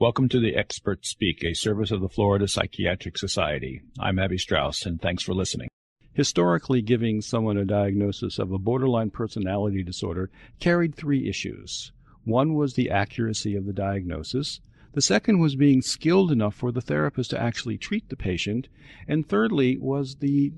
Welcome to the Expert Speak, a service of the Florida Psychiatric Society. I'm Abby Strauss, and thanks for listening. Historically, giving someone a diagnosis of a borderline personality disorder carried three issues. One was the accuracy of the diagnosis. The second was being skilled enough for the therapist to actually treat the patient. And thirdly was the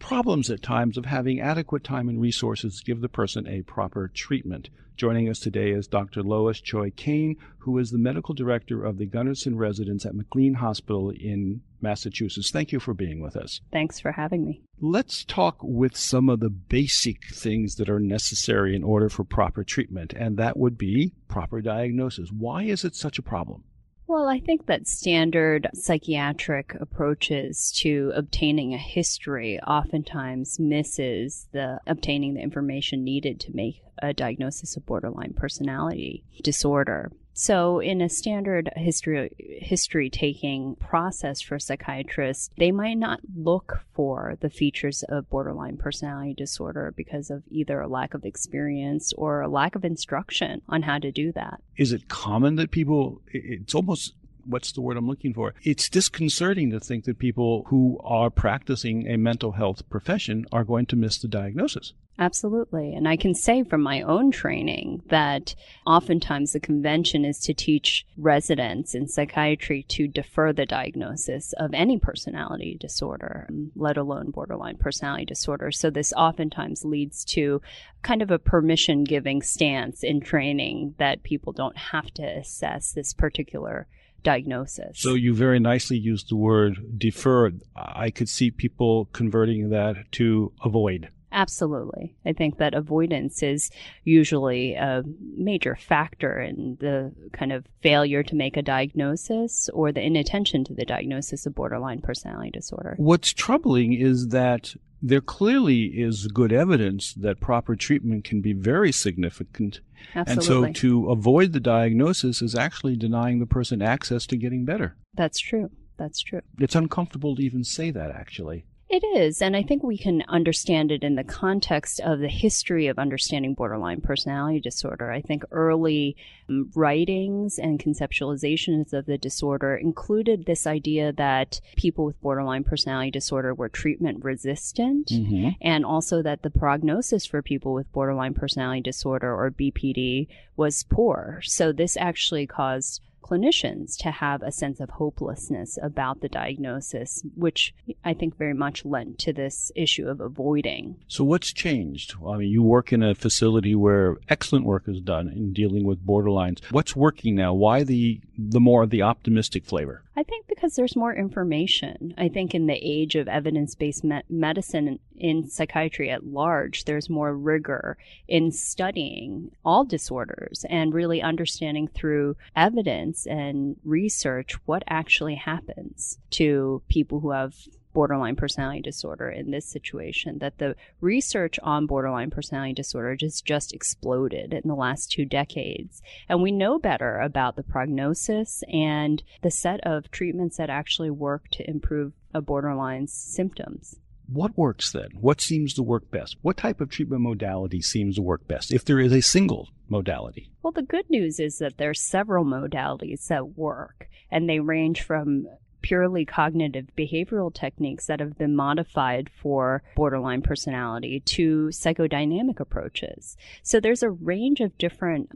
problems at times of having adequate time and resources to give the person a proper treatment. Joining us today is Dr. Lois Choi Kain, who is the medical director of the Gunderson residence at McLean Hospital in Massachusetts. Thank you for being with us. Thanks for having me. Let's talk with some of the basic things that are necessary in order for proper treatment, and that would be proper diagnosis. Why is it such a problem? Well, I think that standard psychiatric approaches to obtaining a history oftentimes misses the obtaining the information needed to make a diagnosis of borderline personality disorder. So, in a standard history history taking process for psychiatrists, they might not look for the features of borderline personality disorder because of either a lack of experience or a lack of instruction on how to do that. Is it common that people? It's almost what's the word I'm looking for? It's disconcerting to think that people who are practicing a mental health profession are going to miss the diagnosis. Absolutely. And I can say from my own training that oftentimes the convention is to teach residents in psychiatry to defer the diagnosis of any personality disorder, um, let alone borderline personality disorder. So this oftentimes leads to kind of a permission giving stance in training that people don't have to assess this particular diagnosis. So you very nicely used the word deferred. I could see people converting that to avoid. Absolutely. I think that avoidance is usually a major factor in the kind of failure to make a diagnosis or the inattention to the diagnosis of borderline personality disorder. What's troubling is that there clearly is good evidence that proper treatment can be very significant. Absolutely. And so to avoid the diagnosis is actually denying the person access to getting better. That's true. That's true. It's uncomfortable to even say that, actually. It is, and I think we can understand it in the context of the history of understanding borderline personality disorder. I think early um, writings and conceptualizations of the disorder included this idea that people with borderline personality disorder were treatment resistant, mm-hmm. and also that the prognosis for people with borderline personality disorder or BPD was poor. So this actually caused clinicians to have a sense of hopelessness about the diagnosis, which I think very much lent to this issue of avoiding. So, what's changed? I mean, you work in a facility where excellent work is done in dealing with borderlines. What's working now? Why the the more the optimistic flavor? I think because there's more information. I think in the age of evidence based me- medicine in psychiatry at large, there's more rigor in studying all disorders and really understanding through evidence and research what actually happens to people who have borderline personality disorder in this situation that the research on borderline personality disorder just just exploded in the last two decades and we know better about the prognosis and the set of treatments that actually work to improve a borderline's symptoms what works then? What seems to work best? What type of treatment modality seems to work best if there is a single modality? Well, the good news is that there are several modalities that work, and they range from purely cognitive behavioral techniques that have been modified for borderline personality to psychodynamic approaches. So there's a range of different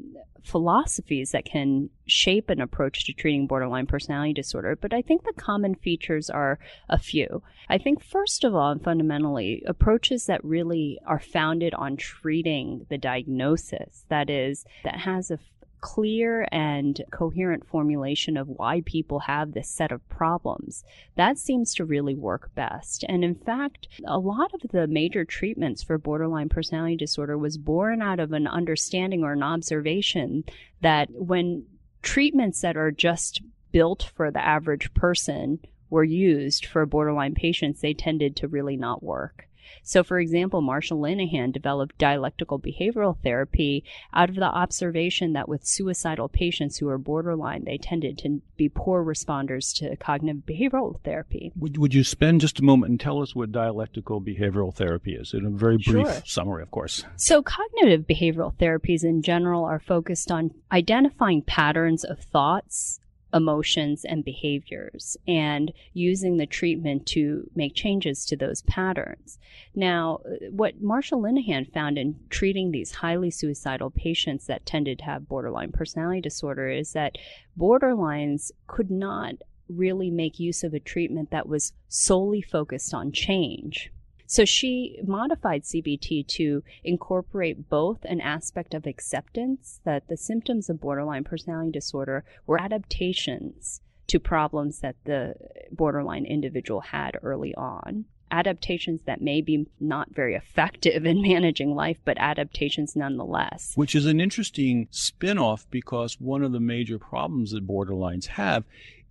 philosophies that can shape an approach to treating borderline personality disorder, but I think the common features are a few. I think, first of all, and fundamentally, approaches that really are founded on treating the diagnosis, that is, that has a clear and coherent formulation of why people have this set of problems, that seems to really work best. And in fact, a lot of the major treatments for borderline personality disorder was born out of an understanding or an observation that when treatments that are just built for the average person were used for borderline patients, they tended to really not work. So, for example, Marsha Linehan developed dialectical behavioral therapy out of the observation that with suicidal patients who are borderline, they tended to be poor responders to cognitive behavioral therapy. Would, would you spend just a moment and tell us what dialectical behavioral therapy is in a very brief sure. summary, of course? So, cognitive behavioral therapies in general are focused on identifying patterns of thoughts emotions and behaviors and using the treatment to make changes to those patterns. Now, what Marsha Linehan found in treating these highly suicidal patients that tended to have borderline personality disorder is that borderlines could not really make use of a treatment that was solely focused on change. So she modified CBT to incorporate both an aspect of acceptance that the symptoms of borderline personality disorder were adaptations to problems that the borderline individual had early on. Adaptations that may be not very effective in managing life, but adaptations nonetheless. Which is an interesting spin off because one of the major problems that borderlines have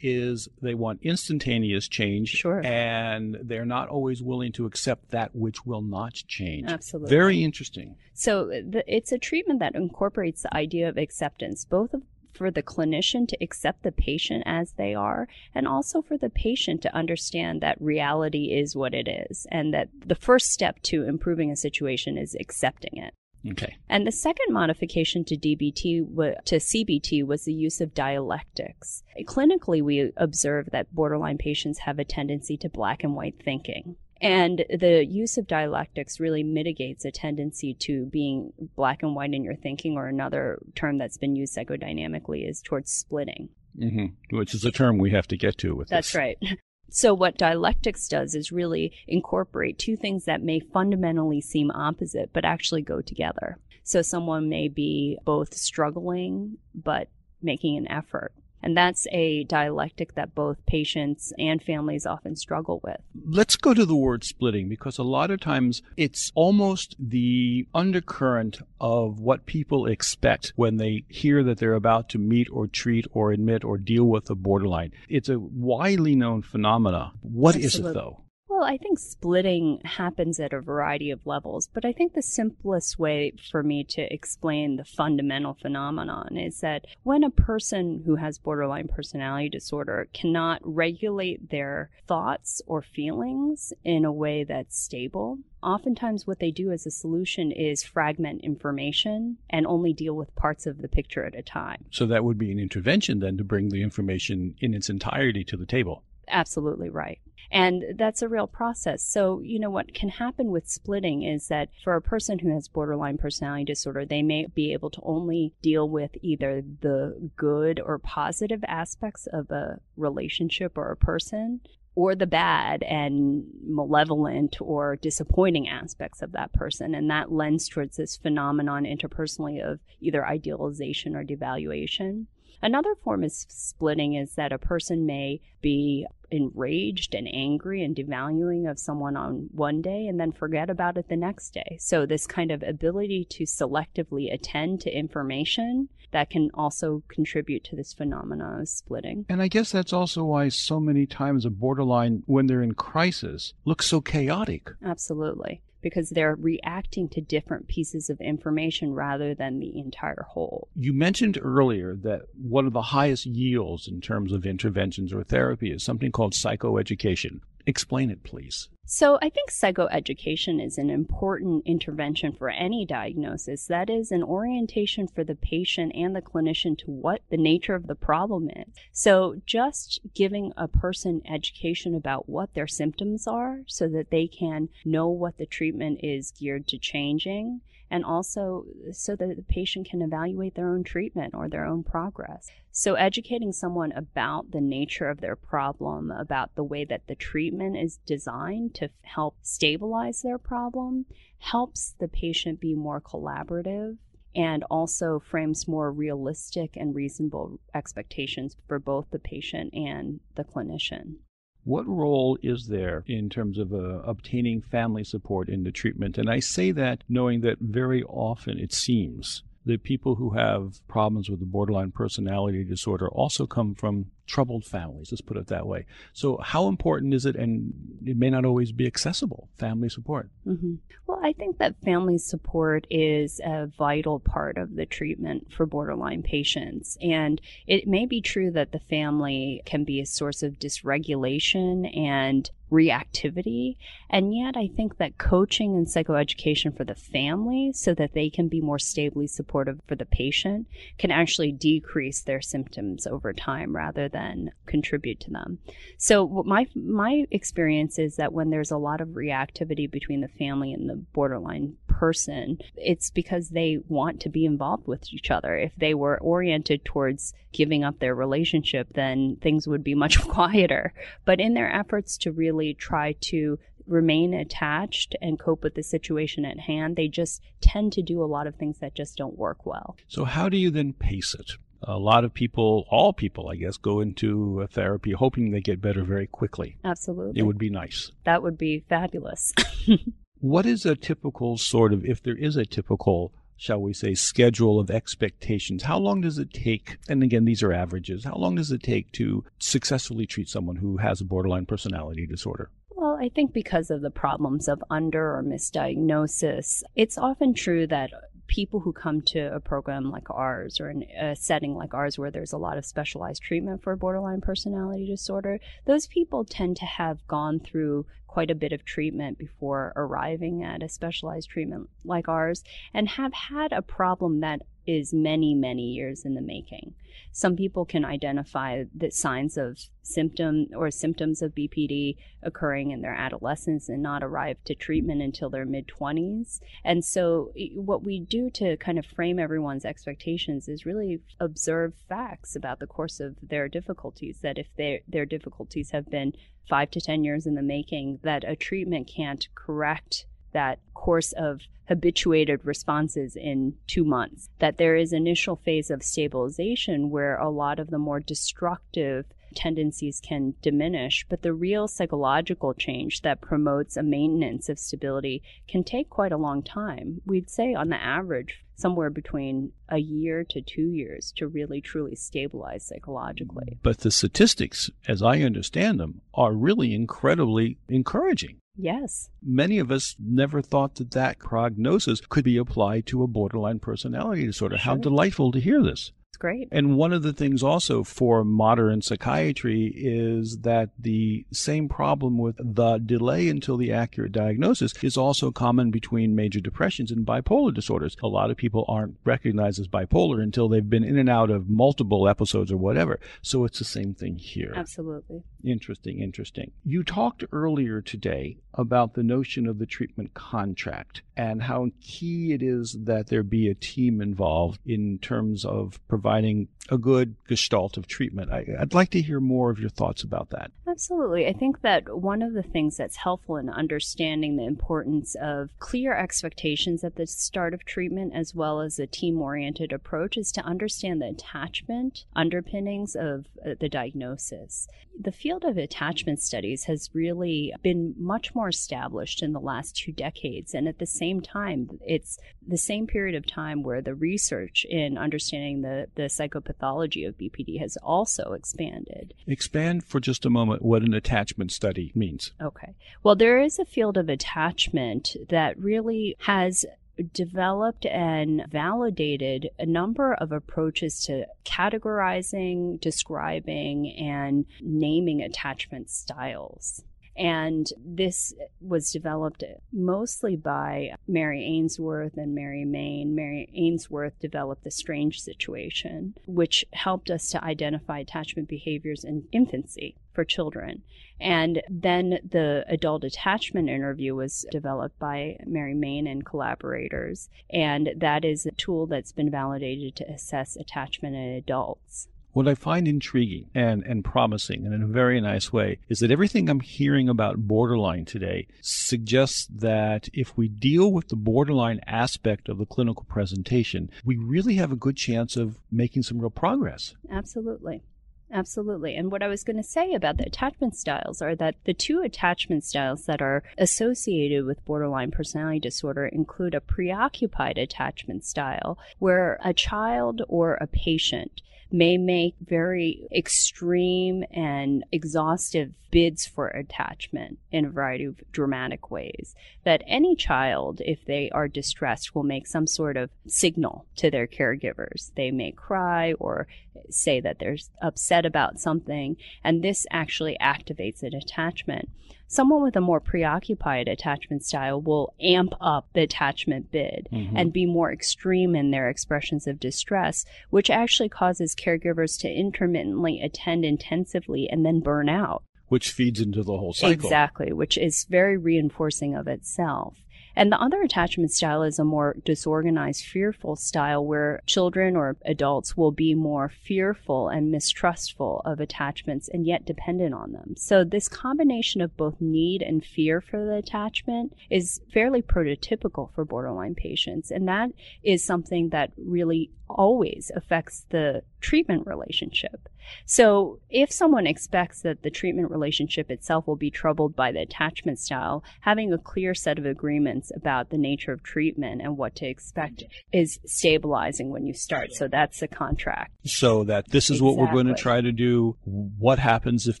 is they want instantaneous change sure. and they're not always willing to accept that which will not change. Absolutely. Very interesting. So the, it's a treatment that incorporates the idea of acceptance, both of for the clinician to accept the patient as they are, and also for the patient to understand that reality is what it is, and that the first step to improving a situation is accepting it. Okay. And the second modification to DBT to CBT was the use of dialectics. Clinically, we observe that borderline patients have a tendency to black and white thinking. And the use of dialectics really mitigates a tendency to being black and white in your thinking, or another term that's been used psychodynamically is towards splitting. Mm-hmm. Which is a term we have to get to with That's this. right. So, what dialectics does is really incorporate two things that may fundamentally seem opposite, but actually go together. So, someone may be both struggling, but making an effort. And that's a dialectic that both patients and families often struggle with. Let's go to the word splitting because a lot of times it's almost the undercurrent of what people expect when they hear that they're about to meet or treat or admit or deal with a borderline. It's a widely known phenomena. What Absolutely. is it though? I think splitting happens at a variety of levels, but I think the simplest way for me to explain the fundamental phenomenon is that when a person who has borderline personality disorder cannot regulate their thoughts or feelings in a way that's stable, oftentimes what they do as a solution is fragment information and only deal with parts of the picture at a time. So that would be an intervention then to bring the information in its entirety to the table. Absolutely right. And that's a real process. So, you know, what can happen with splitting is that for a person who has borderline personality disorder, they may be able to only deal with either the good or positive aspects of a relationship or a person, or the bad and malevolent or disappointing aspects of that person. And that lends towards this phenomenon interpersonally of either idealization or devaluation. Another form of splitting is that a person may be enraged and angry and devaluing of someone on one day and then forget about it the next day. So, this kind of ability to selectively attend to information that can also contribute to this phenomenon of splitting. And I guess that's also why so many times a borderline, when they're in crisis, looks so chaotic. Absolutely because they're reacting to different pieces of information rather than the entire whole. You mentioned earlier that one of the highest yields in terms of interventions or therapy is something called psychoeducation. Explain it, please. So, I think psychoeducation is an important intervention for any diagnosis. That is an orientation for the patient and the clinician to what the nature of the problem is. So, just giving a person education about what their symptoms are so that they can know what the treatment is geared to changing and also so that the patient can evaluate their own treatment or their own progress. So, educating someone about the nature of their problem, about the way that the treatment is designed to help stabilize their problem, helps the patient be more collaborative and also frames more realistic and reasonable expectations for both the patient and the clinician. What role is there in terms of uh, obtaining family support in the treatment? And I say that knowing that very often it seems that people who have problems with the borderline personality disorder also come from troubled families, let's put it that way. So, how important is it, and it may not always be accessible, family support? Mm-hmm. Well, I think that family support is a vital part of the treatment for borderline patients. And it may be true that the family can be a source of dysregulation and reactivity. And yet, I think that coaching and psychoeducation for the family so that they can be more stably supportive for the patient can actually decrease their symptoms over time rather than contribute to them. So my my experience is that when there's a lot of reactivity between the family and the borderline person, it's because they want to be involved with each other. If they were oriented towards giving up their relationship, then things would be much quieter. But in their efforts to really try to remain attached and cope with the situation at hand, they just tend to do a lot of things that just don't work well. So, how do you then pace it? A lot of people, all people, I guess, go into a therapy hoping they get better very quickly. Absolutely. It would be nice. That would be fabulous. what is a typical sort of, if there is a typical shall we say, schedule of expectations. How long does it take? And again, these are averages. How long does it take to successfully treat someone who has a borderline personality disorder? Well, I think because of the problems of under or misdiagnosis, it's often true that people who come to a program like ours or in a setting like ours where there's a lot of specialized treatment for borderline personality disorder, those people tend to have gone through quite a bit of treatment before arriving at a specialized treatment like ours and have had a problem that is many, many years in the making. Some people can identify the signs of symptom or symptoms of BPD occurring in their adolescence and not arrive to treatment until their mid 20s. And so, eh, what we do to kind of frame everyone's expectations is really observe facts about the course of their difficulties. That if their their difficulties have been five to 10 years in the making, that a treatment can't correct that course of habituated responses in two months. That there is initial phase of stabilization where a lot of the more destructive tendencies can diminish, but the real psychological change that promotes a maintenance of stability can take quite a long time. We'd say, on the average, somewhere between a year to two years to really truly stabilize psychologically. But the statistics, as I understand them, are really incredibly encouraging. Yes. Many of us never thought that that prognosis could be applied to a borderline personality disorder. Sure. How delightful to hear this. It's great. And one of the things also for modern psychiatry is that the same problem with the delay until the accurate diagnosis is also common between major depressions and bipolar disorders. A lot of people aren't recognized as bipolar until they've been in and out of multiple episodes or whatever. So it's the same thing here. Absolutely. Interesting, interesting. You talked earlier today about the notion of the treatment contract and how key it is that there be a team involved in terms of providing a good gestalt of treatment. I, would like to hear more of your thoughts about that. Absolutely. I think that one of the things that's helpful in understanding the importance of clear expectations at the start of treatment as well as a team oriented approach is to understand the attachment underpinnings of uh, the diagnosis. The field of attachment studies has really been much more established in the last two decades. And at the same time, it's the same period of time where the research in understanding the, the psychopathology of BPD has also expanded. Expand for just a moment what an attachment study means. Okay. Well, there is a field of attachment that really has developed and validated a number of approaches to categorizing, describing, and naming attachment styles. And this was developed mostly by Mary Ainsworth and Mary Main. Mary Ainsworth developed the strange situation, which helped us to identify attachment behaviors in infancy for children. And then the adult attachment interview was developed by Mary Main and collaborators. And that is a tool that's been validated to assess attachment in adults. What I find intriguing and, and promising and in a very nice way is that everything I'm hearing about borderline today suggests that if we deal with the borderline aspect of the clinical presentation, we really have a good chance of making some real progress. Absolutely. Absolutely. And what I was going to say about the attachment styles are that the two attachment styles that are associated with borderline personality disorder include a preoccupied attachment style, where a child or a patient may make very extreme and exhaustive bids for attachment in a variety of dramatic ways. That any child, if they are distressed, will make some sort of signal to their caregivers. They may cry or say that they're upset about something, and this actually activates an attachment. Someone with a more preoccupied attachment style will amp up the attachment bid mm-hmm. and be more extreme in their expressions of distress, which actually causes caregivers to intermittently attend intensively and then burn out. Which feeds into the whole cycle. Exactly, which is very reinforcing of itself. And the other attachment style is a more disorganized, fearful style where children or adults will be more fearful and mistrustful of attachments and yet dependent on them. So this combination of both need and fear for the attachment is fairly prototypical for borderline patients. And that is something that really always affects the treatment relationship. So if someone expects that the treatment relationship itself will be troubled by the attachment style, having a clear set of agreements about the nature of treatment and what to expect is stabilizing when you start. So that's the contract. So that this is exactly. what we're going to try to do. What happens if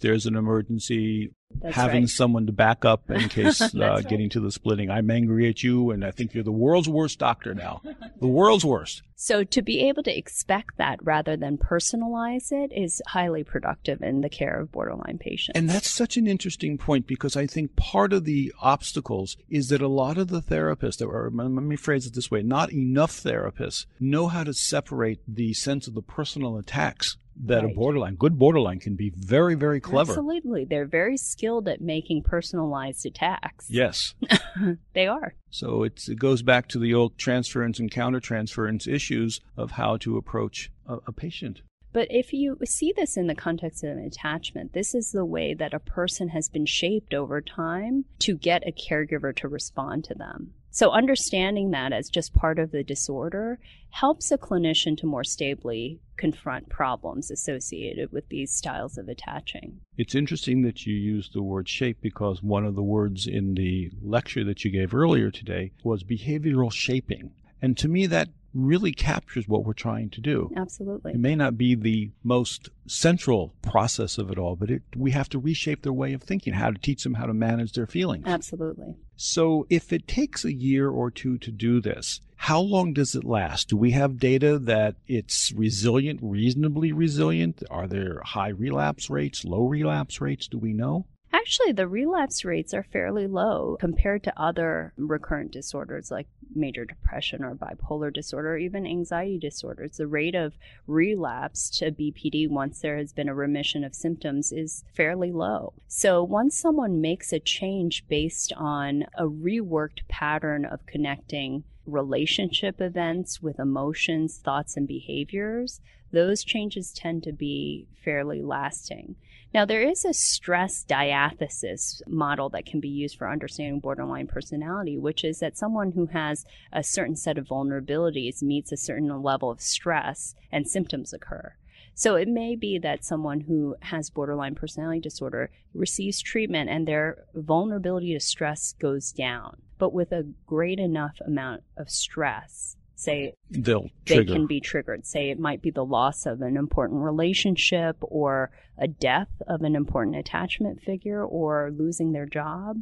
there's an emergency? That's having right. someone to back up in case uh, right. getting to the splitting. I'm angry at you, and I think you're the world's worst doctor now. the world's worst. So to be able to expect that rather than personalize it is highly productive in the care of borderline patients. And that's such an interesting point because I think part of the obstacles is that a lot of the therapists, or let me phrase it this way, not enough therapists know how to separate the sense of the personal attacks that right. a borderline, good borderline, can be very, very clever. Absolutely. They're very skilled at making personalized attacks. Yes. they are. So it goes back to the old transference and countertransference issues of how to approach a, a patient. But if you see this in the context of an attachment, this is the way that a person has been shaped over time to get a caregiver to respond to them. So understanding that as just part of the disorder helps a clinician to more stably confront problems associated with these styles of attaching. It's interesting that you use the word shape because one of the words in the lecture that you gave earlier today was behavioral shaping. And to me, that really captures what we're trying to do. Absolutely. It may not be the most central process of it all, but it, we have to reshape their way of thinking, how to teach them how to manage their feelings. Absolutely. So if it takes a year or two to do this, how long does it last? Do we have data that it's resilient, reasonably resilient? Are there high relapse rates, low relapse rates? Do we know? Actually, the relapse rates are fairly low compared to other recurrent disorders like major depression or bipolar disorder, or even anxiety disorders. The rate of relapse to BPD once there has been a remission of symptoms is fairly low. So, once someone makes a change based on a reworked pattern of connecting relationship events with emotions, thoughts, and behaviors, those changes tend to be fairly lasting. Now, there is a stress diathesis model that can be used for understanding borderline personality, which is that someone who has a certain set of vulnerabilities meets a certain level of stress and symptoms occur. So it may be that someone who has borderline personality disorder receives treatment and their vulnerability to stress goes down, but with a great enough amount of stress say They'll they can be triggered. Say it might be the loss of an important relationship or a death of an important attachment figure or losing their job.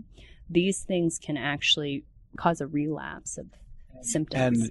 These things can actually cause a relapse of symptoms. And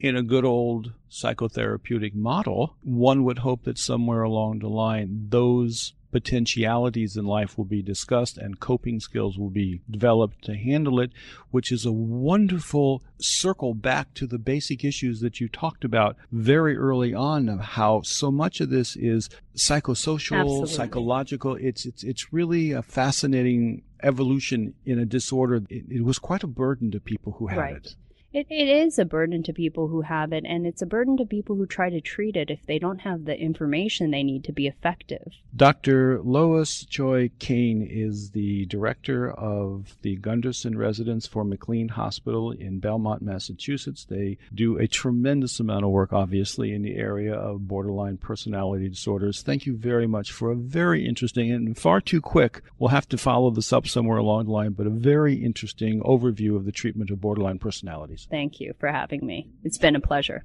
in a good old psychotherapeutic model, one would hope that somewhere along the line those potentialities in life will be discussed and coping skills will be developed to handle it, which is a wonderful circle back to the basic issues that you talked about very early on of how so much of this is psychosocial, Absolutely. psychological. It's, it's, it's really a fascinating evolution in a disorder. It, it was quite a burden to people who had right. it. It, it is a burden to people who have it, and it's a burden to people who try to treat it if they don't have the information they need to be effective. Dr. Lois Choi Kain is the director of the Gunderson Residence for McLean Hospital in Belmont, Massachusetts. They do a tremendous amount of work, obviously, in the area of borderline personality disorders. Thank you very much for a very interesting and far too quick, we'll have to follow this up somewhere along the line, but a very interesting overview of the treatment of borderline personalities. Thank you for having me. It's been a pleasure.